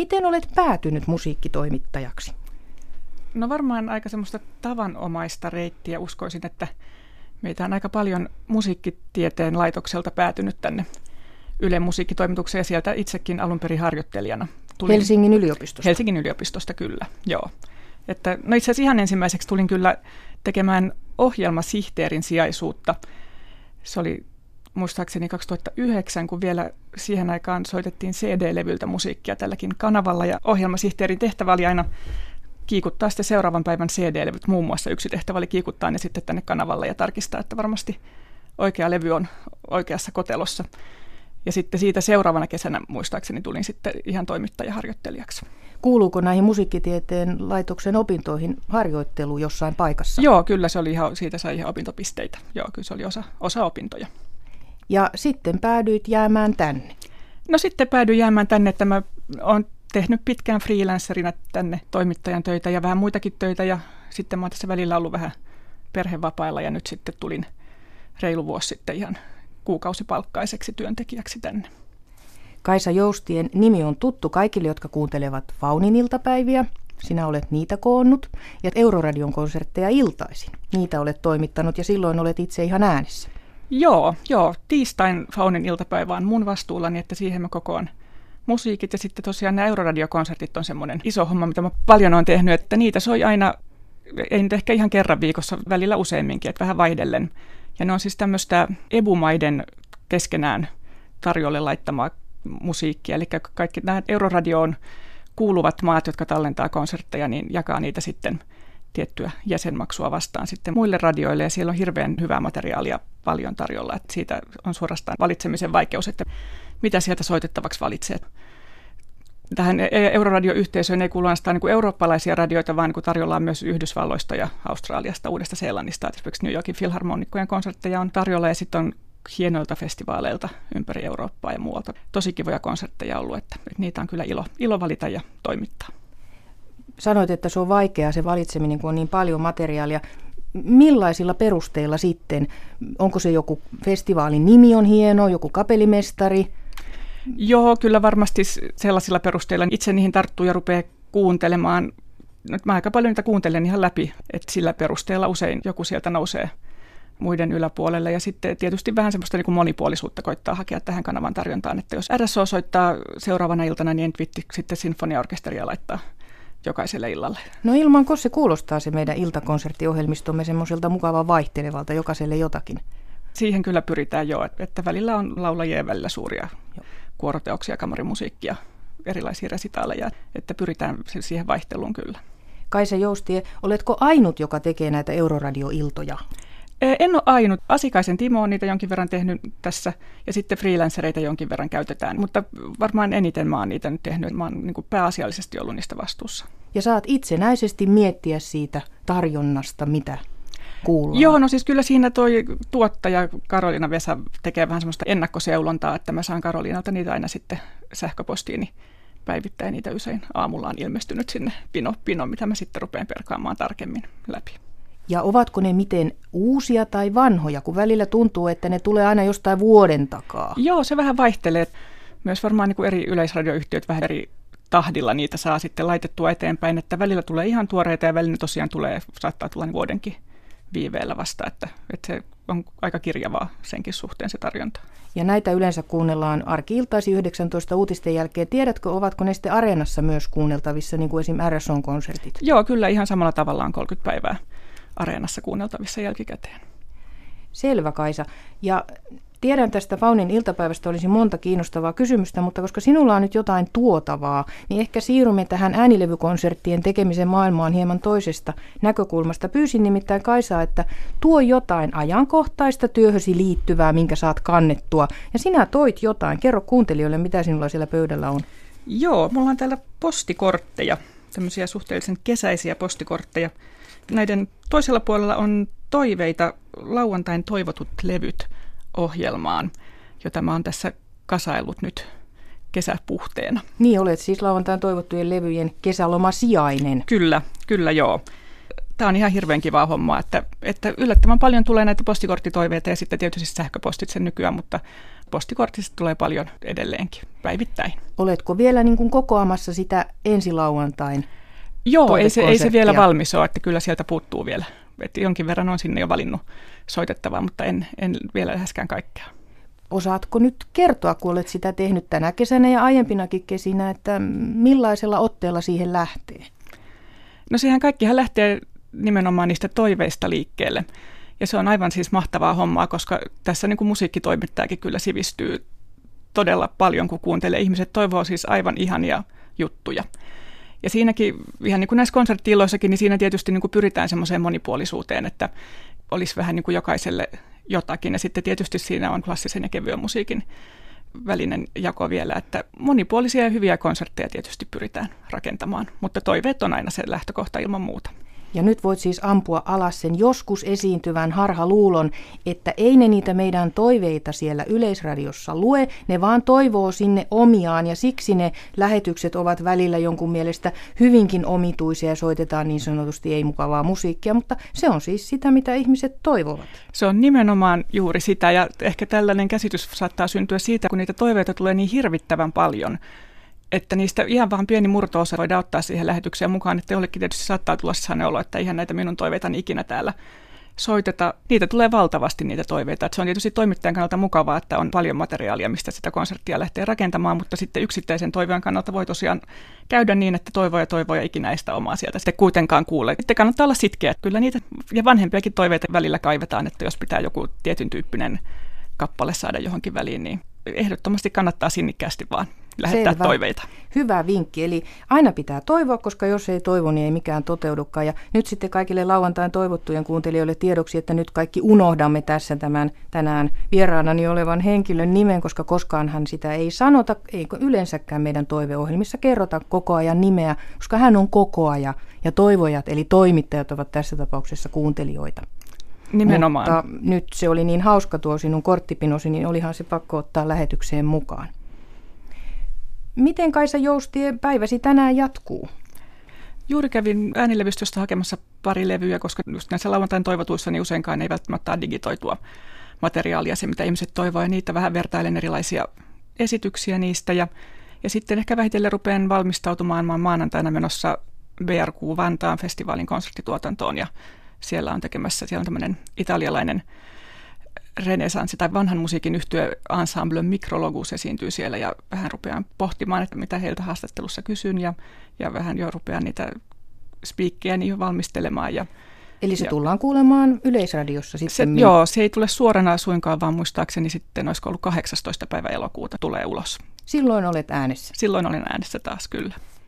Miten olet päätynyt musiikkitoimittajaksi? No varmaan aika semmoista tavanomaista reittiä. Uskoisin, että meitä on aika paljon musiikkitieteen laitokselta päätynyt tänne Yle musiikkitoimitukseen ja sieltä itsekin alun perin harjoittelijana. Tulin Helsingin yliopistosta? Helsingin yliopistosta, kyllä, joo. Että, no itse asiassa ihan ensimmäiseksi tulin kyllä tekemään ohjelmasihteerin sijaisuutta. Se oli muistaakseni 2009, kun vielä siihen aikaan soitettiin CD-levyltä musiikkia tälläkin kanavalla, ja ohjelmasihteerin tehtävä oli aina kiikuttaa sitten seuraavan päivän CD-levyt. Muun muassa yksi tehtävä oli kiikuttaa ne sitten tänne kanavalle ja tarkistaa, että varmasti oikea levy on oikeassa kotelossa. Ja sitten siitä seuraavana kesänä muistaakseni tulin sitten ihan toimittajaharjoittelijaksi. Kuuluuko näihin musiikkitieteen laitoksen opintoihin harjoittelu jossain paikassa? Joo, kyllä se oli ihan, siitä sai ihan opintopisteitä. Joo, kyllä se oli osa, osa opintoja. Ja sitten päädyit jäämään tänne? No sitten päädyin jäämään tänne, että mä oon tehnyt pitkään freelancerina tänne toimittajan töitä ja vähän muitakin töitä ja sitten mä oon tässä välillä ollut vähän perhevapailla ja nyt sitten tulin reilu vuosi sitten ihan kuukausipalkkaiseksi työntekijäksi tänne. Kaisa Joustien nimi on tuttu kaikille, jotka kuuntelevat Faunin iltapäiviä. Sinä olet niitä koonnut ja Euroradion konsertteja iltaisin. Niitä olet toimittanut ja silloin olet itse ihan äänessä. Joo, joo. Tiistain Faunin iltapäivä on mun vastuullani, että siihen mä kokoan musiikit ja sitten tosiaan nämä Euroradiokonsertit on semmoinen iso homma, mitä mä paljon olen tehnyt, että niitä soi aina, ei nyt ehkä ihan kerran viikossa, välillä useamminkin, että vähän vaihdellen. Ja ne on siis tämmöistä ebumaiden keskenään tarjolle laittamaa musiikkia, eli kaikki nämä Euroradioon kuuluvat maat, jotka tallentaa konsertteja, niin jakaa niitä sitten tiettyä jäsenmaksua vastaan sitten muille radioille, ja siellä on hirveän hyvää materiaalia paljon tarjolla, että siitä on suorastaan valitsemisen vaikeus, että mitä sieltä soitettavaksi valitsee. Tähän e- e- Euroradio-yhteisöön ei kuulu ainoastaan niin eurooppalaisia radioita, vaan niin tarjolla myös Yhdysvalloista ja Australiasta, Uudesta Seelannista. Esimerkiksi New Yorkin filharmonikkojen konsertteja on tarjolla ja sitten on hienoilta festivaaleilta ympäri Eurooppaa ja muualta. Tosi kivoja konsertteja ollut, että niitä on kyllä ilo, ilo valita ja toimittaa. Sanoit, että se on vaikeaa se valitseminen, kun on niin paljon materiaalia. Millaisilla perusteilla sitten? Onko se joku festivaalin nimi on hieno, joku kapelimestari? Joo, kyllä varmasti sellaisilla perusteilla. Itse niihin tarttuu ja rupeaa kuuntelemaan. No, mä aika paljon niitä kuuntelen ihan läpi, että sillä perusteella usein joku sieltä nousee muiden yläpuolelle. Ja sitten tietysti vähän semmoista niin kuin monipuolisuutta koittaa hakea tähän kanavan tarjontaan, että jos RSO soittaa seuraavana iltana, niin en vitti sitten sinfoniaorkesteria laittaa jokaiselle illalle. No ilman, kun se kuulostaa se meidän iltakonserttiohjelmistomme semmoiselta mukavan vaihtelevalta, jokaiselle jotakin. Siihen kyllä pyritään jo, että välillä on laulajien välillä suuria Joo. kuoroteoksia, kamarimusiikkia, erilaisia resitaaleja, että pyritään siihen vaihteluun kyllä. Kaisa Joustie, oletko ainut, joka tekee näitä Euroradio-iltoja? En ole ainut. Asikaisen Timo on niitä jonkin verran tehnyt tässä ja sitten freelancereita jonkin verran käytetään, mutta varmaan eniten mä oon niitä nyt tehnyt. Mä oon niin kuin pääasiallisesti ollut niistä vastuussa. Ja saat itsenäisesti miettiä siitä tarjonnasta, mitä kuullaan. Joo, no siis kyllä siinä toi tuottaja Karolina Vesa tekee vähän semmoista ennakkoseulontaa, että mä saan Karolinalta niitä aina sitten sähköpostiini päivittäin niitä usein aamulla on ilmestynyt sinne pino, pino, mitä mä sitten rupean perkaamaan tarkemmin läpi. Ja ovatko ne miten uusia tai vanhoja, kun välillä tuntuu, että ne tulee aina jostain vuoden takaa? Joo, se vähän vaihtelee. Myös varmaan niin kuin eri yleisradioyhtiöt vähän eri tahdilla niitä saa sitten laitettua eteenpäin, että välillä tulee ihan tuoreita ja välillä tosiaan tulee, saattaa tulla niin vuodenkin viiveellä vasta, että, että se on aika kirjavaa senkin suhteen se tarjonta. Ja näitä yleensä kuunnellaan arki-iltaisi 19 uutisten jälkeen. Tiedätkö, ovatko ne sitten Areenassa myös kuunneltavissa, niin kuin esim. RSOn-konsertit? Joo, kyllä ihan samalla tavalla on 30 päivää Areenassa kuunneltavissa jälkikäteen. Selvä Kaisa. Ja Tiedän tästä Faunin iltapäivästä olisi monta kiinnostavaa kysymystä, mutta koska sinulla on nyt jotain tuotavaa, niin ehkä siirrymme tähän äänilevykonserttien tekemisen maailmaan hieman toisesta näkökulmasta. Pyysin nimittäin Kaisaa, että tuo jotain ajankohtaista työhösi liittyvää, minkä saat kannettua. Ja sinä toit jotain. Kerro kuuntelijoille, mitä sinulla siellä pöydällä on. Joo, mulla on täällä postikortteja, tämmöisiä suhteellisen kesäisiä postikortteja. Näiden toisella puolella on toiveita, lauantain toivotut levyt – ohjelmaan, jota mä oon tässä kasaillut nyt kesäpuhteena. Niin, olet siis lauantain toivottujen levyjen kesälomasijainen. Kyllä, kyllä joo. Tämä on ihan hirveän kivaa hommaa, että, että yllättävän paljon tulee näitä postikorttitoiveita ja sitten tietysti sähköpostit sen nykyään, mutta postikortista tulee paljon edelleenkin päivittäin. Oletko vielä niin kuin kokoamassa sitä ensilauantain Joo, ei se, ei se vielä valmis ole, että kyllä sieltä puuttuu vielä. Et jonkin verran on sinne jo valinnut soitettavaa, mutta en, en vielä läheskään kaikkea. Osaatko nyt kertoa, kun olet sitä tehnyt tänä kesänä ja aiempinakin kesinä, että millaisella otteella siihen lähtee? No sehän kaikkihan lähtee nimenomaan niistä toiveista liikkeelle. Ja se on aivan siis mahtavaa hommaa, koska tässä niin kuin musiikkitoimittajakin kyllä sivistyy todella paljon, kun kuuntelee. Ihmiset toivoo siis aivan ihania juttuja. Ja siinäkin, ihan niin kuin näissä konserttiiloissakin, niin siinä tietysti niin kuin pyritään semmoiseen monipuolisuuteen, että olisi vähän niin kuin jokaiselle jotakin. Ja sitten tietysti siinä on klassisen ja kevyen musiikin välinen jako vielä, että monipuolisia ja hyviä konsertteja tietysti pyritään rakentamaan, mutta toiveet on aina se lähtökohta ilman muuta. Ja nyt voit siis ampua alas sen joskus esiintyvän harhaluulon, että ei ne niitä meidän toiveita siellä yleisradiossa lue, ne vaan toivoo sinne omiaan ja siksi ne lähetykset ovat välillä jonkun mielestä hyvinkin omituisia ja soitetaan niin sanotusti ei mukavaa musiikkia, mutta se on siis sitä, mitä ihmiset toivovat. Se on nimenomaan juuri sitä ja ehkä tällainen käsitys saattaa syntyä siitä, kun niitä toiveita tulee niin hirvittävän paljon, että niistä ihan vaan pieni murto-osa voidaan ottaa siihen lähetykseen mukaan, että jollekin tietysti saattaa tulla sellainen olo, että ihan näitä minun toiveitani ikinä täällä soiteta. Niitä tulee valtavasti niitä toiveita. Että se on tietysti toimittajan kannalta mukavaa, että on paljon materiaalia, mistä sitä konserttia lähtee rakentamaan, mutta sitten yksittäisen toiveen kannalta voi tosiaan käydä niin, että toivoja toivoja ikinä ei sitä omaa sieltä sitten kuitenkaan kuule. Sitten kannattaa olla sitkeä. Kyllä niitä ja vanhempiakin toiveita välillä kaivetaan, että jos pitää joku tietyn tyyppinen kappale saada johonkin väliin, niin ehdottomasti kannattaa sinnikkäästi vaan lähettää Selvä. toiveita. Hyvä vinkki, eli aina pitää toivoa, koska jos ei toivo, niin ei mikään toteudukaan. Ja nyt sitten kaikille lauantain toivottujen kuuntelijoille tiedoksi, että nyt kaikki unohdamme tässä tämän tänään vieraanani olevan henkilön nimen, koska koskaanhan sitä ei sanota, eikö yleensäkään meidän toiveohjelmissa kerrota koko ajan nimeä, koska hän on koko ajan ja toivojat, eli toimittajat ovat tässä tapauksessa kuuntelijoita. Nimenomaan. Mutta nyt se oli niin hauska tuo sinun korttipinosi, niin olihan se pakko ottaa lähetykseen mukaan. Miten Kaisa Joustien päiväsi tänään jatkuu? Juuri kävin äänilevystöstä hakemassa pari levyä, koska just näissä lauantain toivotuissa niin useinkaan ei välttämättä digitoitua materiaalia, se mitä ihmiset toivoo, ja niitä vähän vertailen erilaisia esityksiä niistä. Ja, ja sitten ehkä vähitellen rupean valmistautumaan. Mä maanantaina menossa BRQ Vantaan festivaalin konserttituotantoon, ja siellä on tekemässä, siellä on tämmöinen italialainen renesanssi tai vanhan musiikin yhtyö ensemble Micrologus esiintyy siellä ja vähän rupean pohtimaan, että mitä heiltä haastattelussa kysyn ja, ja vähän jo rupean niitä spiikkejä niin valmistelemaan. Ja, Eli se ja, tullaan kuulemaan Yleisradiossa sitten? Se, joo, se ei tule suorana suinkaan, vaan muistaakseni sitten olisiko ollut 18. päivä elokuuta tulee ulos. Silloin olet äänessä? Silloin olen äänessä taas, kyllä.